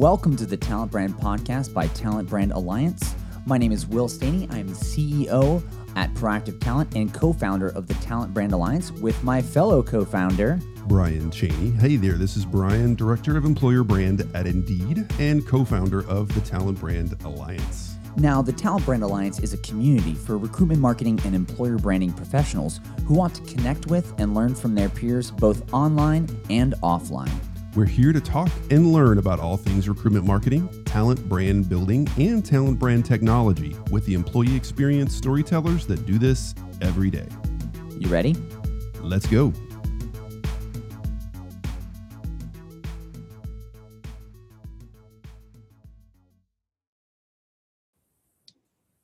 Welcome to the Talent Brand Podcast by Talent Brand Alliance. My name is Will Staney. I'm CEO at Proactive Talent and co founder of the Talent Brand Alliance with my fellow co founder, Brian Cheney. Hey there, this is Brian, Director of Employer Brand at Indeed and co founder of the Talent Brand Alliance. Now, the Talent Brand Alliance is a community for recruitment marketing and employer branding professionals who want to connect with and learn from their peers both online and offline. We're here to talk and learn about all things recruitment marketing, talent brand building, and talent brand technology with the employee experience storytellers that do this every day. You ready? Let's go.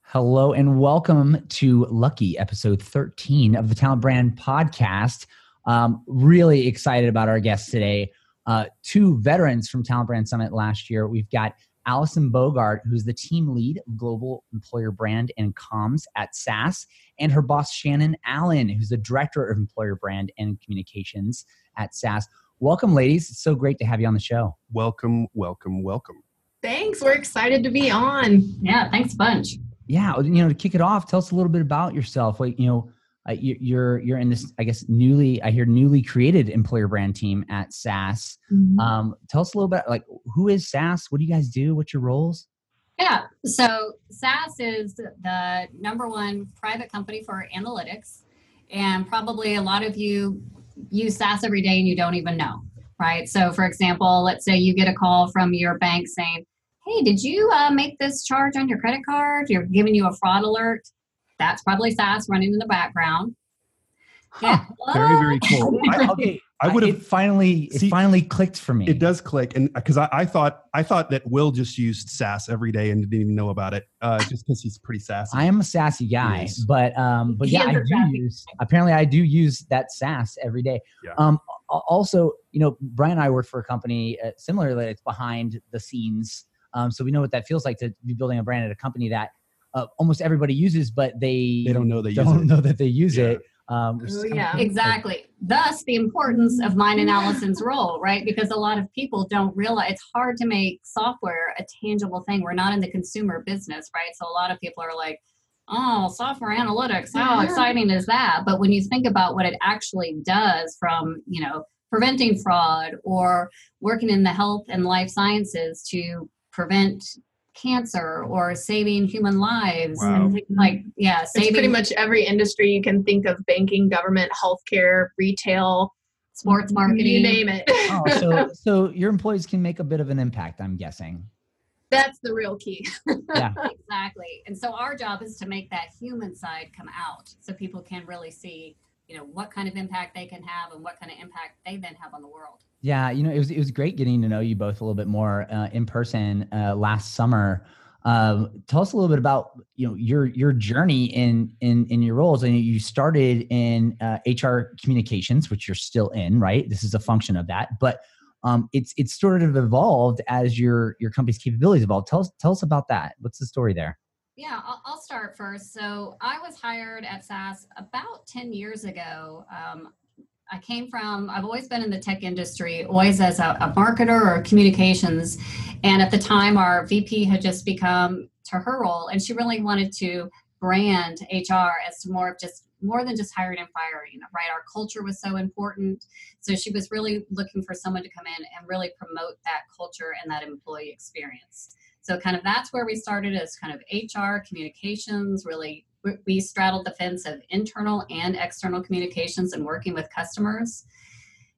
Hello and welcome to Lucky, episode 13 of the Talent Brand Podcast. Um, really excited about our guests today. Uh, two veterans from Talent Brand Summit last year. We've got Allison Bogart, who's the team lead of global employer brand and comms at SAS, and her boss, Shannon Allen, who's the director of employer brand and communications at SAS. Welcome, ladies. It's so great to have you on the show. Welcome, welcome, welcome. Thanks. We're excited to be on. Yeah, thanks a bunch. Yeah, you know, to kick it off, tell us a little bit about yourself. Like, you know, uh, you, you're you're in this, I guess, newly I hear newly created employer brand team at SAS. Mm-hmm. Um, tell us a little bit, like, who is SAS? What do you guys do? What's your roles? Yeah, so SAS is the number one private company for analytics, and probably a lot of you use SAS every day and you don't even know, right? So, for example, let's say you get a call from your bank saying, "Hey, did you uh, make this charge on your credit card? You're giving you a fraud alert." That's probably SAS running in the background. Huh. Very, very cool. I, okay, I would It have. finally it See, finally clicked for me. It does click, and because I, I thought I thought that Will just used SAS every day and didn't even know about it, uh, just because he's pretty sassy. I am a sassy guy, Yes. but um, but He yeah, I do sassy use. Apparently, I do use that sass every day. Yeah. Um, also, you know, Brian and I work for a company uh, similarly. It's behind the scenes, um, so we know what that feels like to be building a brand at a company that uh, almost everybody uses, but they they don't know they don't it. know that they use Yeah. it. Um, which is Oh, kinda yeah. cool. Exactly. Thus, the importance of mine and Allison's role, right? Because a lot of people don't realize it's hard to make software a tangible thing. We're not in the consumer business, right? So a lot of people are like, oh, software analytics, how Yeah. exciting is that? But when you think about what it actually does from, you know, preventing fraud or working in the health and life sciences to prevent cancer or saving human lives Wow. and things like yeah It's pretty much every industry you can think of banking, government, healthcare, retail, sports marketing you name it. Oh, so so your employees can make a bit of an impact. I'm guessing. That's the real key. Yeah. Exactly. And so our job is to make that human side come out so people can really see, you know, what kind of impact they can have and what kind of impact they then have on the world. Yeah, you know, it was it was great getting to know you both a little bit more uh, in person uh, last summer. Um, tell us a little bit about you know your your journey in in in your roles. And you started in uh, HR communications, which you're still in, right? This is a function of that, but um, it's it's sort of evolved as your your company's capabilities evolved. Tell us tell us about that. What's the story there? Yeah, I'll, I'll start first. So I was hired at SAS about 10 years ago. Um, I came from, I've always been in the tech industry, always as a, a marketer or communications. And at the time, our VP had just become to her role, and she really wanted to brand HR as to more of just more than just hiring and firing, right? Our culture was so important. So she was really looking for someone to come in and really promote that culture and that employee experience. So kind of that's where we started as kind of HR communications. Really, we- straddled the fence of internal and external communications and working with customers.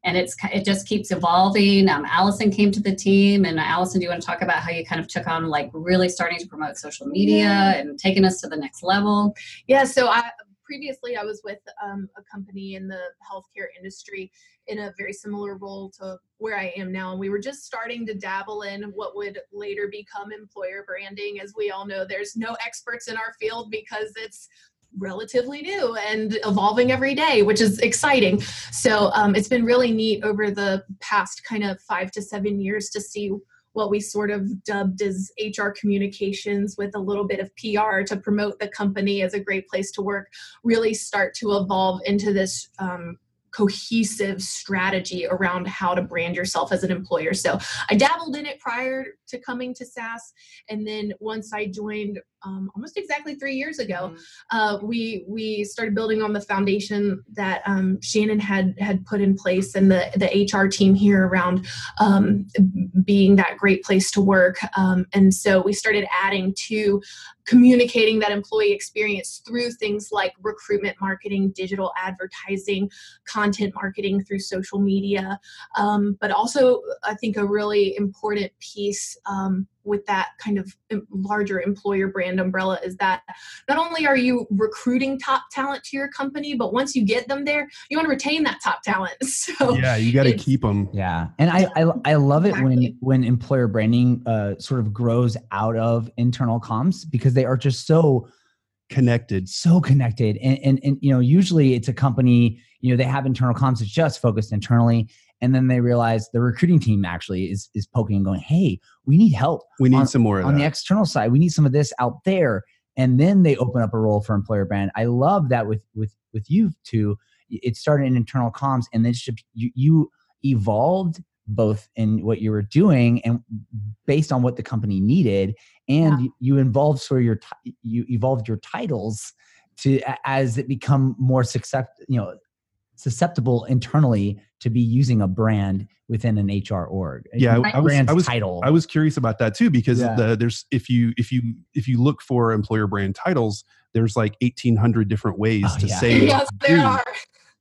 And it's it just keeps evolving. Um, Allison came to the team, and Allison, do you want to talk about how you kind of took on like really starting to promote social media Yeah. and taking us to the next level? yeah, so I previously I was with um, a company in the healthcare industry in a very similar role to where I am now. And we were just starting to dabble in what would later become employer branding. As we all know, there's no experts in our field because it's relatively new and evolving every day, which is exciting. So um, it's been really neat over the past kind of five to seven years to see what we sort of dubbed as HR communications with a little bit of PR to promote the company as a great place to work really start to evolve into this um, cohesive strategy around how to brand yourself as an employer. So I dabbled in it prior to coming to SAS, and then once I joined um, almost exactly three years ago, mm-hmm. uh, we we started building on the foundation that um, Shannon had had put in place, and the the HR team here around um, being that great place to work. Um, and so we started adding to communicating that employee experience through things like recruitment marketing, digital advertising, content marketing through social media, um, but also I think a really important piece um, with that kind of larger employer brand umbrella is that not only are you recruiting top talent to your company, but once you get them there, you want to retain that top talent. So yeah, you got to keep them. Yeah, and I I, I love it exactly. when when employer branding uh, sort of grows out of internal comms because they are just so connected so connected and, and and you know usually it's a company you know they have internal comms that's just focused internally and then they realize the recruiting team actually is is poking and going hey we need help we need on, some more on that. the external side we need some of this out there and then they open up a role for employer brand i love that with with with you two it started in internal comms and then you, you evolved both in what you were doing and based on what the company needed and yeah. you involved sort of your you evolved your titles to as it become more success you know susceptible internally to be using a brand within an HR org. Yeah, I, I was, I was, title. I was curious about that too because yeah. the, there's if you if you if you look for employer brand titles, there's like 1800 different ways oh, to yeah. say yes, there are.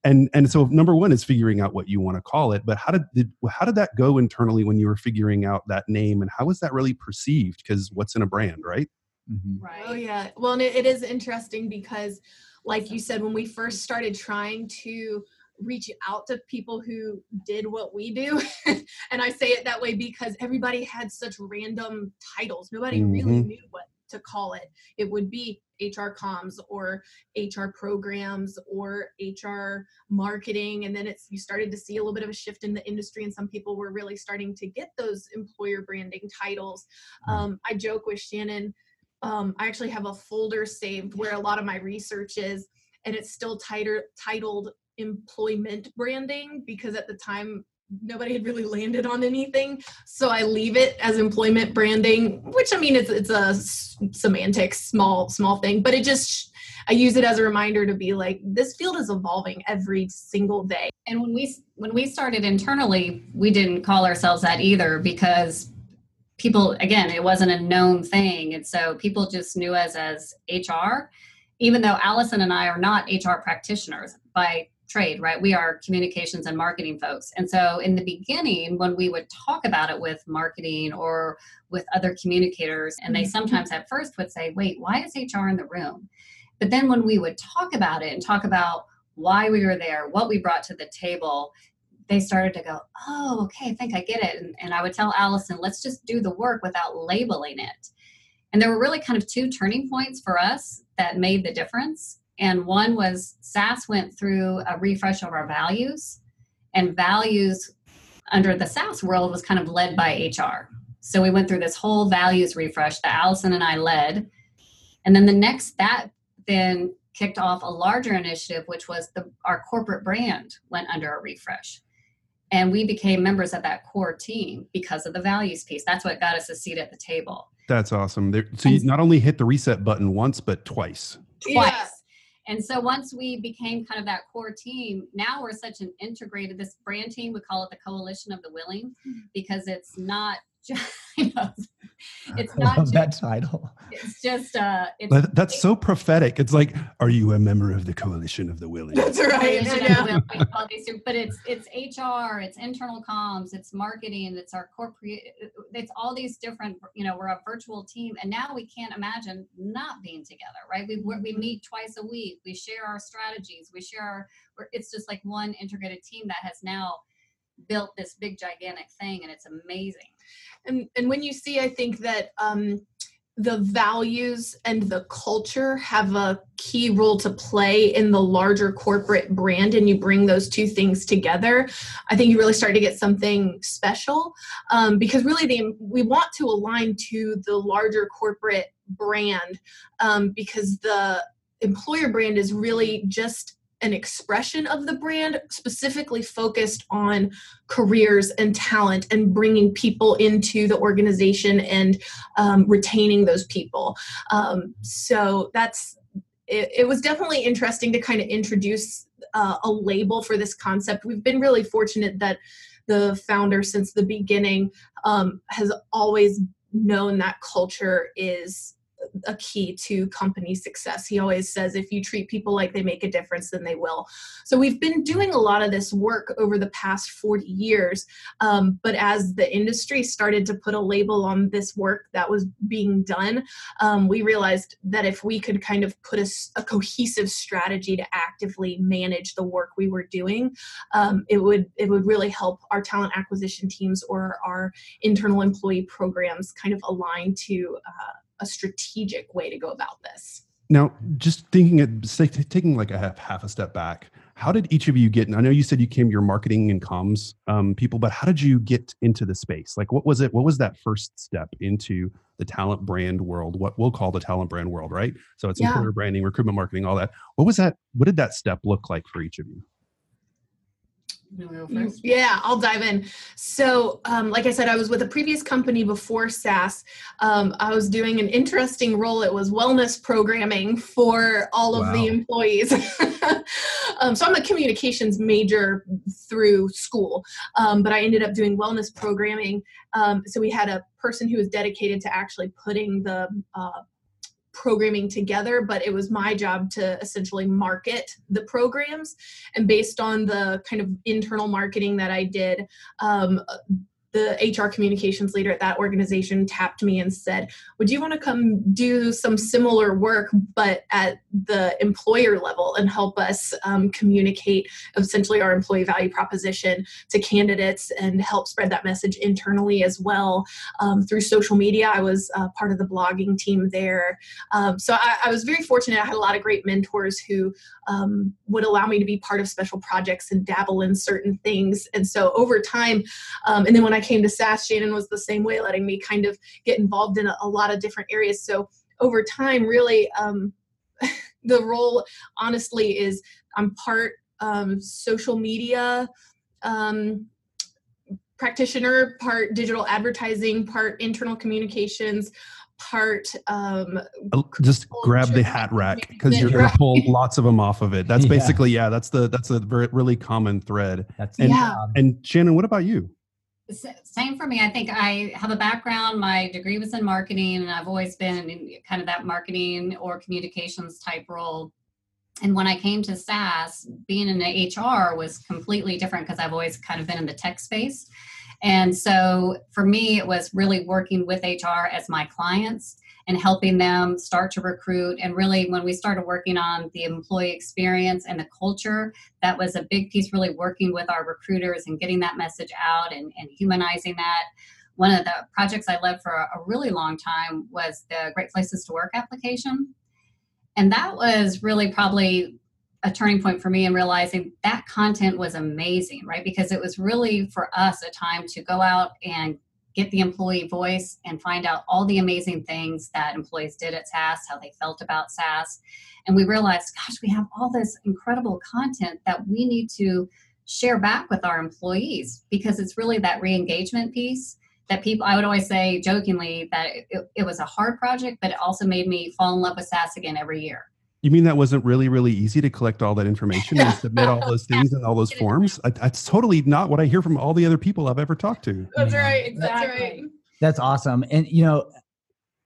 And and so number one is figuring out what you want to call it. But how did, did how did that go internally when you were figuring out that name, and how was that really perceived? Because what's in a brand, right? Mm-hmm. Right. Oh yeah. Well, and it, it is interesting because like you said, when we first started trying to reach out to people who did what we do, and I say it that way because everybody had such random titles. Nobody mm-hmm. really knew what to call it. It would be HR comms or HR programs or HR marketing. And then it's you started to see a little bit of a shift in the industry, and some people were really starting to get those employer branding titles. Mm. Um, I joke with Shannon um, I actually have a folder saved where a lot of my research is, and it's still tighter, titled employment branding because at the time nobody had really landed on anything. So I leave it as employment branding, which I mean it's it's a semantic small small thing, but it just I use it as a reminder to be like this field is evolving every single day. And when we when we started internally, we didn't call ourselves that either because people again it wasn't a known thing. And so people just knew us as hr even though allison and i are not hr practitioners by trade right? We are communications and marketing folks. And so in the beginning when we would talk about it with marketing or with other communicators and they mm-hmm. sometimes at first would say wait why is hr in the room? But then when we would talk about it and talk about why we were there what we brought to the table they started to go, oh, okay, I think I get it. And, and I would tell Allison, let's just do the work without labeling it. And there were really kind of two turning points for us that made the difference. And one was SAS went through a refresh of our values, and values under the SAS world was kind of led by HR. So we went through this whole values refresh that Allison and I led. And then the next, that then kicked off a larger initiative, which was the, our corporate brand went under a refresh and we became members of that core team because of the values piece. That's what got us a seat at the table. That's awesome. There, so you not only hit the reset button once but twice. Twice. Yeah. and so once we became kind of that core team now we're such an integrated this brand team we call it the coalition of the willing mm-hmm. because it's not just you know, it's not just, that title. It's just uh it's, that, that's it, so prophetic. It's like, are you a member of the coalition of the willing? That's right. Yeah. but it's it's HR, it's internal comms, it's marketing, it's our corporate it's all these different, you know, we're a virtual team and now we can't imagine not being together, right? We we mm-hmm. meet twice a week, we share our strategies, we share our it's just like one integrated team that has now built this big gigantic thing and it's amazing and and when you see i think that um the values and the culture have a key role to play in the larger corporate brand and you bring those two things together i think you really start to get something special. Um, because really the, we want to align to the larger corporate brand um, because the employer brand is really just an expression of the brand specifically focused on careers and talent and bringing people into the organization and um, retaining those people. Um, so that's it, it, was definitely interesting to kind of introduce uh, a label for this concept. We've been really fortunate that the founder since the beginning um, has always known that culture is a key to company success. He always says if you treat people like they make a difference, then they will. So we've been doing a lot of this work over the past 40 years. Um, but as the industry started to put a label on this work that was being done, um, we realized that if we could kind of put a, a, cohesive strategy to actively manage the work we were doing, um, it would it would really help our talent acquisition teams or our internal employee programs kind of align to uh, a strategic way to go about this. Now, just thinking it, taking like a half, half a step back, how did each of you get? And I know you said you came your marketing and comms um, people, but how did you get into the space? Like, what was it? What was that first step into the talent brand world? What we'll call the talent brand world, right? So it's yeah. employer branding, recruitment marketing, all that. What was that? What did that step look like for each of you? Yeah, I'll dive in. So, um, like I said, I was with a previous company before SAS. Um, I was doing an interesting role. It was wellness programming for all of wow. the employees. um, so, I'm a communications major through school, um, but I ended up doing wellness programming. Um, so, we had a person who was dedicated to actually putting the uh, programming together, but it was my job to essentially market the programs. And based on the kind of internal marketing that I did, um, the HR communications leader at that organization tapped me and said, Would you want to come do some similar work, but at the employer level and help us um, communicate essentially our employee value proposition to candidates and help spread that message internally as well um, through social media? I was uh, part of the blogging team there. Um, so I, I, was very fortunate. I had a lot of great mentors who um, would allow me to be part of special projects and dabble in certain things. And so over time, um, and then when I came to SAS, Shannon was the same way, letting me kind of get involved in a, a lot of different areas. So over time, really, um, the role honestly is I'm part um, social media um, practitioner, part digital advertising, part internal communications, part um just grab the hat rack because you're going to pull lots of them off of it that's yeah. basically yeah that's the that's a very really common thread that's and, yeah. and shannon what about you same for me. I think I have a background. My degree was in marketing, and I've always been in kind of that marketing or communications type role. And when I came to SAS, being in the HR was completely different because I've always kind of been in the tech space. And so for me, it was really working with HR as my clients and helping them start to recruit. And really, when we started working on the employee experience and the culture, that was a big piece, really working with our recruiters and getting that message out and, and humanizing that. One of the projects I led for a, a really long time was the Great Places to Work application. And that was really probably a turning point for me in realizing that content was amazing, right? Because it was really for us a time to go out and get the employee voice and find out all the amazing things that employees did at SAS, how they felt about SAS. And we realized, gosh, we have all this incredible content that we need to share back with our employees because it's really that re engagement piece that people, I would always say jokingly that it, it was a hard project, but it also made me fall in love with SAS again every year you mean that wasn't really, really easy to collect all that information and submit all those things and all those forms? I, that's totally not what I hear from all the other people I've ever talked to. That's right. That's right. That's awesome. And you know,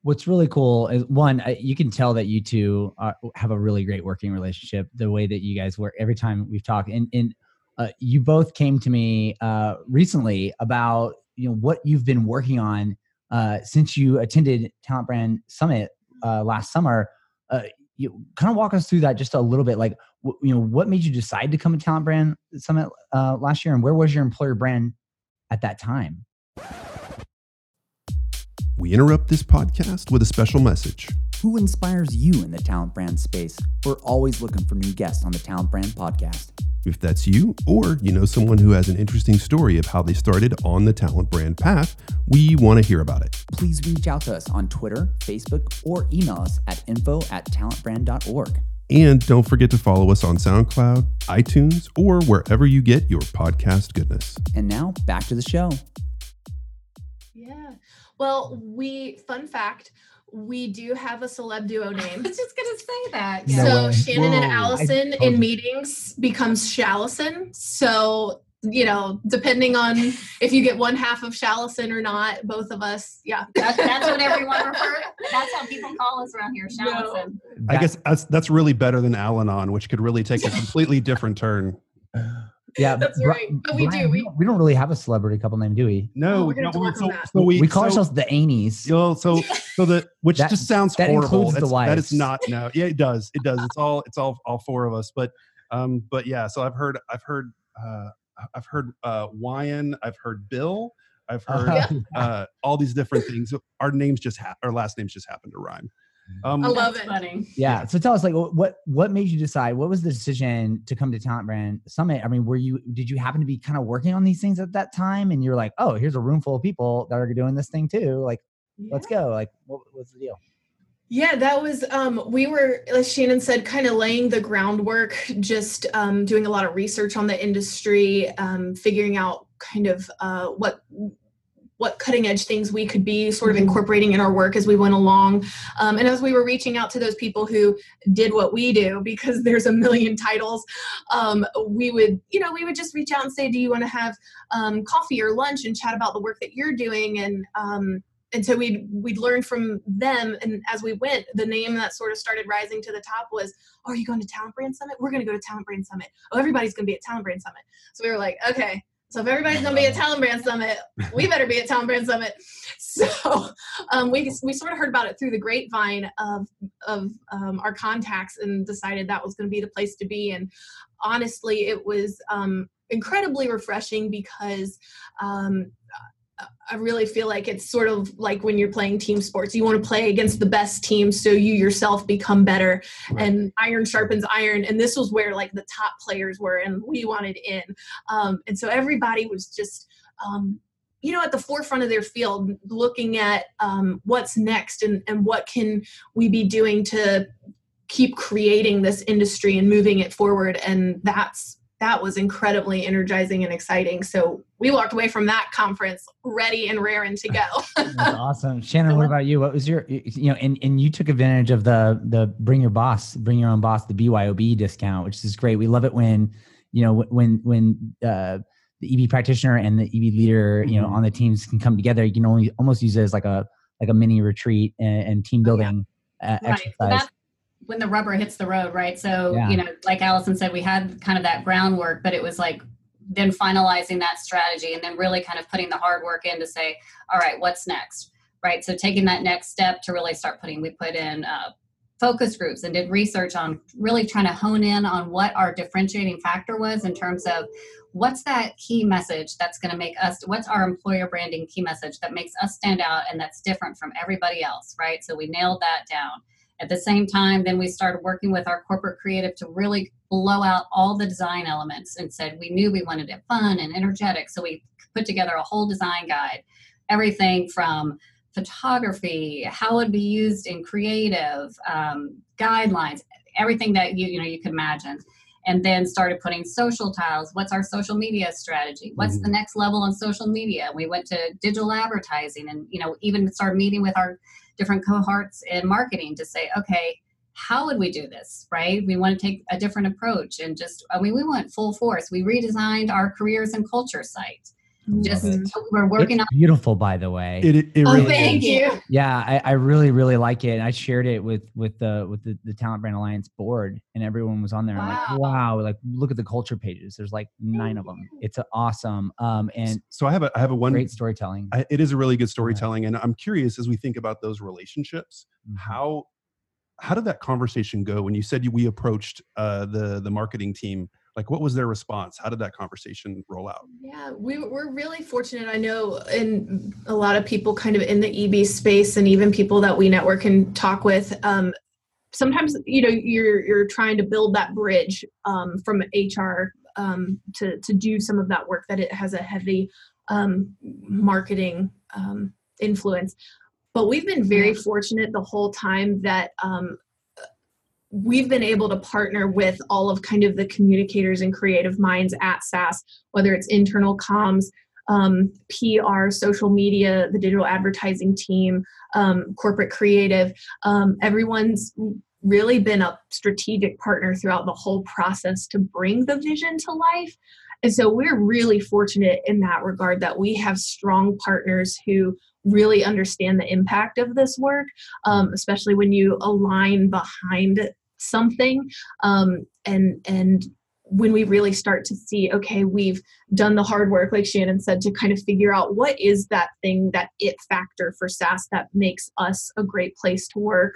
what's really cool is one, you can tell that you two are, have a really great working relationship. The way that you guys work every time we've talked, and and uh, you both came to me uh, recently about you know what you've been working on uh, since you attended Talent Brand Summit uh, last summer. Uh, you kind of walk us through that just a little bit like you know what made you decide to come to talent brand summit uh, last year and where was your employer brand at that time? We interrupt this podcast with a special message. Who inspires you in the talent brand space? We're always looking for new guests on the talent brand podcast if that's you, or you know someone who has an interesting story of how they started on the talent brand path, we want to hear about it. Please reach out to us on Twitter, Facebook, or email us at info at talentbrand.org. And don't forget to follow us on SoundCloud, iTunes, or wherever you get your podcast goodness. And now back to the show. Yeah. Well, we fun fact, we do have a celeb duo name. I name. was just gonna say that. No so way. Shannon and Allison I- in meetings becomes Shallison. So you know, depending on if you get one half of Shallison or not, both of us, yeah. That's, that's what everyone refers. That's how people call us around here, No. I guess that's that's really better than Al-Anon, which could really take a completely different turn. Yeah, That's Bri- right. But we do, Brian, we- don't- we don't really have a celebrity couple name, do we? No, Oh, we're gonna no, have to so, so we We call so, ourselves the Anies. you know, so so the which That- just sounds that horrible. includes the That's- That wives. is not no. Yeah, it does. It does. It's all it's all all four of us. But um, but yeah. So I've heard I've heard uh, I've heard uh, Wyan. I've heard Bill. I've heard Uh, uh, all these different things. Our names just ha- our last names just happen to rhyme. Um, I love it. Funny. yeah. So tell us, like, what what made you decide? What was the decision to come to Talent Brand Summit? I mean, were you did you happen to be kind of working on these things at that time, and you're like, oh, here's a room full of people that are doing this thing too. Like, let's go. Like, what, what's the deal? Yeah, that was um we were as Shannon said kind of laying the groundwork just um doing a lot of research on the industry um figuring out kind of uh what what cutting edge things we could be sort of incorporating in our work as we went along. Um, and as we were reaching out to those people who did what we do because there's a million titles um, we would you know we would just reach out and say do you want to have um, coffee or lunch and chat about the work that you're doing? And um, and so we'd we'd learn from them. And as we went the name that sort of started rising to the top was oh, are you going to talent brand summit? We're going to go to talent brand summit. Oh everybody's going to be at talent brand summit. So we were like okay so if everybody's to be at talent brand summit we better be at talent brand summit. So um, we, we sort of heard about it through the grapevine of of um, our contacts and decided that was to be the place to be. And honestly it was um, incredibly refreshing because um, I really feel like it's sort of like when you're playing team sports. You want to play against the best team so you yourself become better. Right. And iron sharpens iron. And this was where like the top players were, and we wanted in. Um, and so everybody was just, um, you know, at the forefront of their field, looking at um, what's next and, and what can we be doing to keep creating this industry and moving it forward. And that's that was incredibly energizing and exciting. So we walked away from that conference ready and raring to go. That's awesome, Shannon. What about you? What was your you know, and and you took advantage of the the bring your boss, bring your own boss, the BYOB discount, which is great. We love it when you know when when uh, the EB practitioner and the EB leader, you know, Mhm. on the teams can come together. You can only almost use it as like a like a mini retreat and, and team Oh, yeah. building uh, Right. Exercise. that's when the rubber hits the road, right? So, Yeah. you know, like Allison said, we had kind of that groundwork, but it was like then finalizing that strategy and then really kind of putting the hard work in to say, all right, what's next? Right. So taking that next step to really start putting, we put in uh, focus groups and did research on really trying to hone in on what our differentiating factor was in terms of what's that key message that's going to make us what's our employer branding key message that makes us stand out and that's different from everybody else right so we nailed that down at the same time then we started working with our corporate creative to really blow out all the design elements and said we knew we wanted it fun and energetic. So we put together a whole design guide everything from photography how it would be used in creative um, guidelines everything that you you know you could imagine and then started putting social tiles. What's our social media strategy? What's the mm-hmm. next level on social media? We went to digital advertising and you know even started meeting with our different cohorts in marketing to say okay how would we do this? Right? We want to take a different approach and just i mean we went full force. We redesigned our careers and culture site just we're working it's on beautiful, by the way. It, it, it Oh, really thank is. you. Yeah, I, I really, really like it. And I shared it with with the with the, the Talent Brand Alliance board, and everyone was on there. I'm like, Wow. wow, like look at the culture pages. There's like nine of them. It's awesome. Um, and So I have a I have a one great storytelling. I, it is a really good storytelling and i'm curious as we think about those relationships Mhm. how how did that conversation go when you said you, we approached uh, the the marketing team like what was their response how did that conversation roll out Yeah, we, we're really fortunate. I know, and a lot of people kind of in the EB space, and even people that we network and talk with. Um, sometimes, you know, you're you're trying to build that bridge um, from HR um, to to do some of that work that it has a heavy um, marketing um, influence. But we've been very fortunate the whole time that um, we've been able to partner with all of kind of the communicators and creative minds at SAS, whether it's internal comms, um, PR, social media, the digital advertising team, um, corporate creative. Um, everyone's really been a strategic partner throughout the whole process to bring the vision to life. And so we're really fortunate in that regard that we have strong partners who really understand the impact of this work, um, especially when you align behind something um, and and when we really start to see okay we've done the hard work like shannon said to kind of figure out what is that thing that it factor for sas that makes us a great place to work.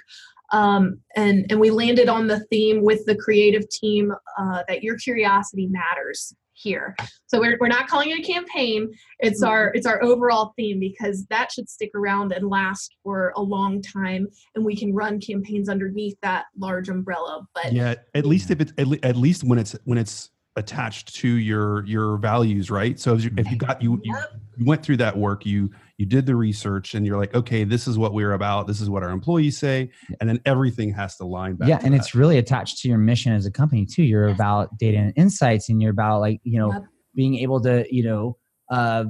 Um, and and we landed on the theme with the creative team uh, that your curiosity matters here. So we're, we're not calling it a campaign. It's mm-hmm. our it's our overall theme because that should stick around and last for a long time, and we can run campaigns underneath that large umbrella. But yeah, at least if it's at, le- at least when it's when it's attached to your your values, right? So if you, if you got you, you you went through that work, you you did the research and you're like okay this is what we're about. This is what our employees say and then everything has to line back yeah and that. it's really attached to your mission as a company too. You're about data and insights and you're about like you know yep. being able to you know uh,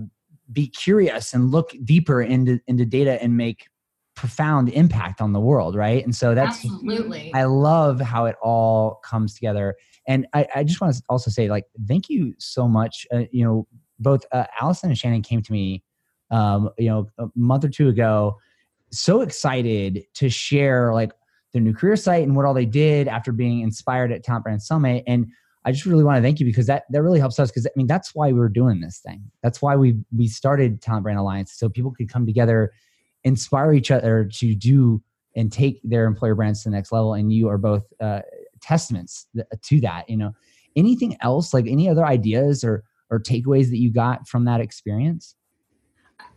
be curious and look deeper into into data and make profound impact on the world right? And so that's absolutely. I love how it all comes together. And i, I just want to also say like thank you so much uh, you know both uh, allison and shannon came to me um, you know, a month or two ago, so excited to share like their new career site and what all they did after being inspired at Talent Brand Summit. And I just really want to thank you because that that really helps us because I mean that's why we are doing this thing. That's why we we started Talent Brand Alliance so people could come together, inspire each other to do and take their employer brands to the next level. And you are both uh, testaments to that. You know, anything else like any other ideas or or takeaways that you got from that experience?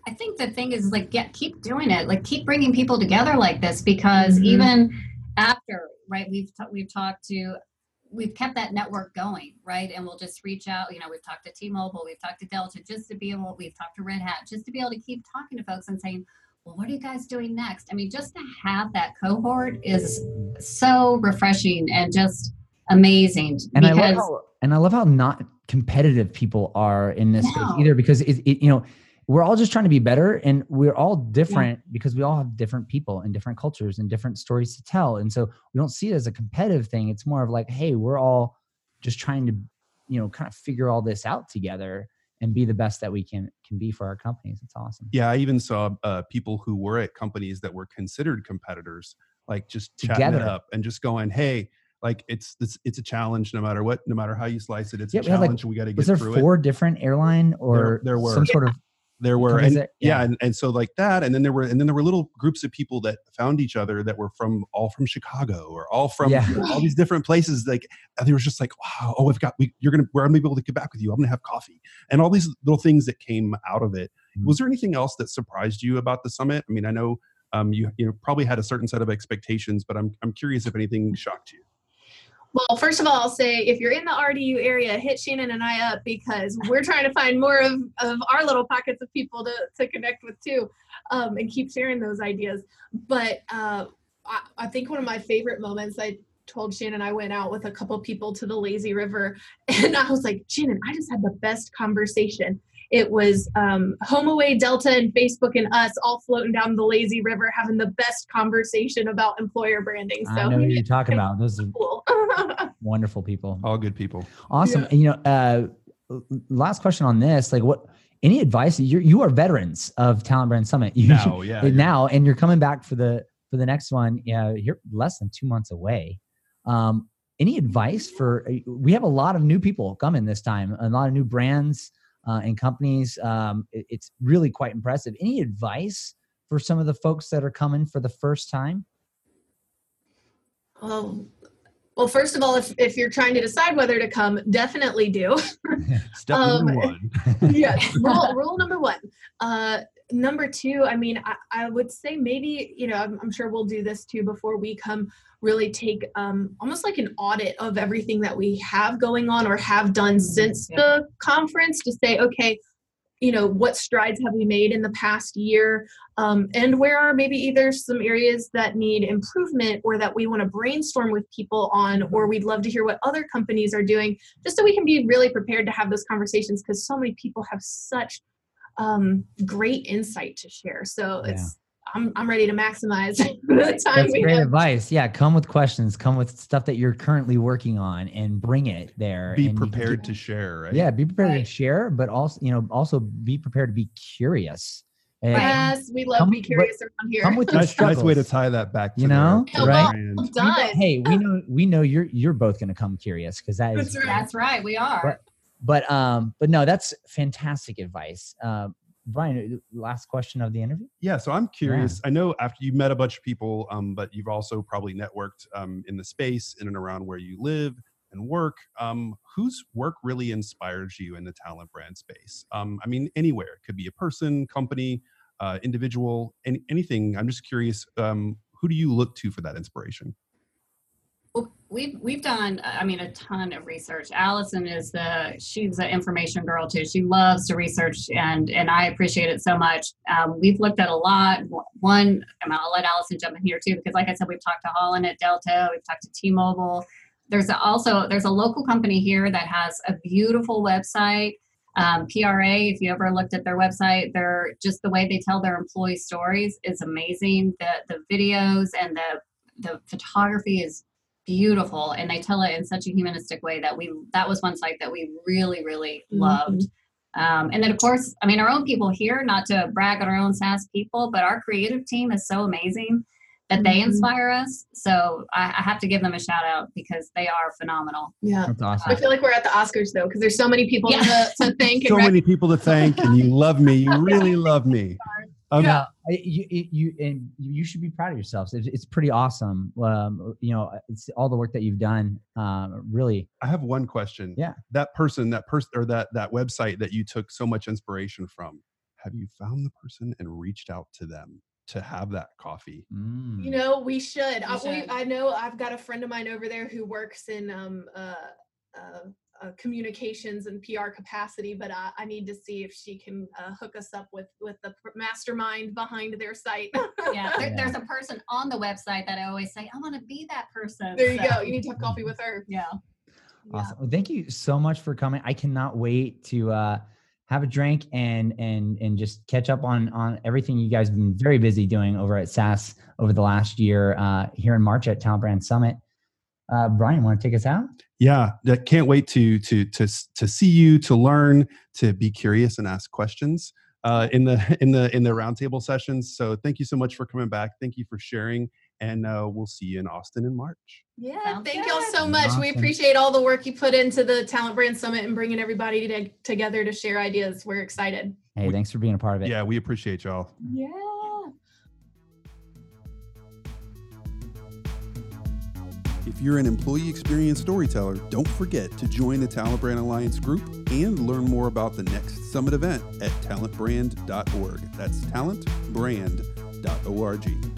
I think the thing is like get keep doing it, like keep bringing people together like this because mm-hmm. even after right we've t- we've talked to we've kept that network going right and we'll just reach out you know we've talked to t-mobile we've talked to delta just to be able we've talked to red hat just to be able to keep talking to folks and saying well what are you guys doing next i mean just to have that cohort is so refreshing and just amazing and because, I love how, and i love how not competitive people are in this no. space either because it, it you know we're all just trying to be better and we're all different yeah. because we all have different people and different cultures and different stories to tell and so we don't see it as a competitive thing. It's more of like hey we're all just trying to you know kind of figure all this out together and be the best that we can can be for our companies. It's awesome. Yeah i even saw uh, people who were at companies that were considered competitors like just together. up and just going hey like it's it's it's a challenge no matter what no matter how you slice it it's yeah, a challenge we, like, we got to get was there through four it. different airline or there, there were. some sort of there were and, it, yeah, yeah. and, and so like that and then there were and then there were little groups of people that found each other that were from all from chicago or all from yeah. all these different places like they were just like wow oh we've got we, you're gonna we're gonna be able to get back with you. I'm gonna have coffee. And all these little things that came out of it. Mm-hmm. was there anything else that surprised you about the summit? I mean i know um, you you know probably had a certain set of expectations but i'm, I'm curious if anything shocked you well, first of all, I'll say if you're in the RDU area, hit Shannon and I up because we're trying to find more of, of our little pockets of people to, to connect with too um, and keep sharing those ideas. But uh, I, I think one of my favorite moments, I told Shannon I went out with a couple people to the lazy river and I was like, Shannon, I just had the best conversation. It was um, HomeAway, Delta, and Facebook and us all floating down the lazy river having the best conversation about employer branding. So I know what you're talking about. Those are cool. wonderful people. All good people. Awesome. Yeah. you know, uh, last question on this, like what, any advice you you are veterans of talent brand summit you, now yeah now and you're coming back for the for the next one yeah you're less than two months away um any advice for uh, we have a lot of new people coming this time a lot of new brands uh, and companies. Um, it, it's really quite impressive. Any advice for some of the folks that are coming for the first time? Well, well, first of all, if, if you're trying to decide whether to come, definitely do. Step um, number one. yes, rule, rule number one. Uh, number two, I mean, I, I would say maybe, you know, I'm, I'm, sure we'll do this too before we come really take um, almost like an audit of everything that we have going on or have done mm-hmm. since yeah. the conference to say, okay, you know what strides have we made in the past year um, and where are maybe either some areas that need improvement or that we want to brainstorm with people on or we'd love to hear what other companies are doing just so we can be really prepared to have those conversations because so many people have such um, great insight to share so it's I'm, I'm ready to maximize the time That's we great have advice. Yeah, come with questions, come with stuff that you're currently working on, and bring it there. Be and you can prepared to share, right? Yeah, be prepared Right. to share, but also you know also be prepared to be curious. And yes we love Come- be curious around here come with your Nice, nice way to tie that back. To You know, their- right? brand. well we know- done hey, we know we know you're you're both going to come curious because that is That's right. That's right, we are. But- but um but no that's fantastic advice um brian last question of the interview Yeah, so I'm curious. I know after you met a bunch of people, um, but you've also probably networked um, in the space in and around where you live and work. Um, whose work really inspires you in the talent brand space? Um, I mean, anywhere. It could be a person, company, uh, individual, any, anything. I'm just curious. Um, who do you look to for that inspiration? We've we've done i mean a ton of research. Allison is the she's an information girl too. She loves to research and and i appreciate it so much. Um, we've looked at a lot. One i'll let allison jump in here too because like i said we've talked to holland at delta we've talked to t-mobile. There's also there's a local company here that has a beautiful website. Um, pra if you ever looked at their website they're just the way they tell their employee stories is amazing. The the videos and the the photography is beautiful and they tell it in such a humanistic way that we that was one site that we really really Mhm. loved um, and then of course i mean our own people here not to brag on our own SAS people but our creative team is so amazing that they Mhm. inspire us so I, I have to give them a shout out because they are phenomenal yeah that's awesome. I feel like we're at the Oscars though, because there's so many people Yeah. to, to thank. So and many people to thank, and you love me. You really love me. Um, yeah I- you, you you and you should be proud of yourselves it's, it's pretty awesome um you know it's all the work that you've done um really I have one question. Yeah. That person, that person, or that that website that you took so much inspiration from. Have you found the person and reached out to them to have that coffee? mm, You know, we should. I, we, should. I know I've got a friend of mine over there who works in um, uh, uh, uh, communications and PR capacity, but I, I need to see if she can uh, hook us up with with the mastermind behind their site. yeah, there, Yeah. there's a person on the website that i always say i want to be that person there you So, go. You need to have coffee with her. yeah Yeah. Awesome. Well, thank you so much for coming. I cannot wait to uh, have a drink and and and just catch up on on everything you guys have been very busy doing over at SAS over the last year uh, here in March at Talent Brand Summit. Uh, Brian, want to take us out? Yeah, can't wait to to to to see you, to learn, to be curious and ask questions uh, in the in the in the roundtable sessions. So thank you so much for coming back. Thank you for sharing, and uh, we'll see you in Austin in March. Yeah, Sounds thank y'all so much. We appreciate all the work you put into the Talent Brand Summit and bringing everybody to, together to share ideas. We're excited. Hey, We- thanks for being a part of it. Yeah, we appreciate y'all. Yeah. If you're an employee experience storyteller, don't forget to join the Talent Brand Alliance group and learn more about the next summit event at talentbrand.org. That's talentbrand.org.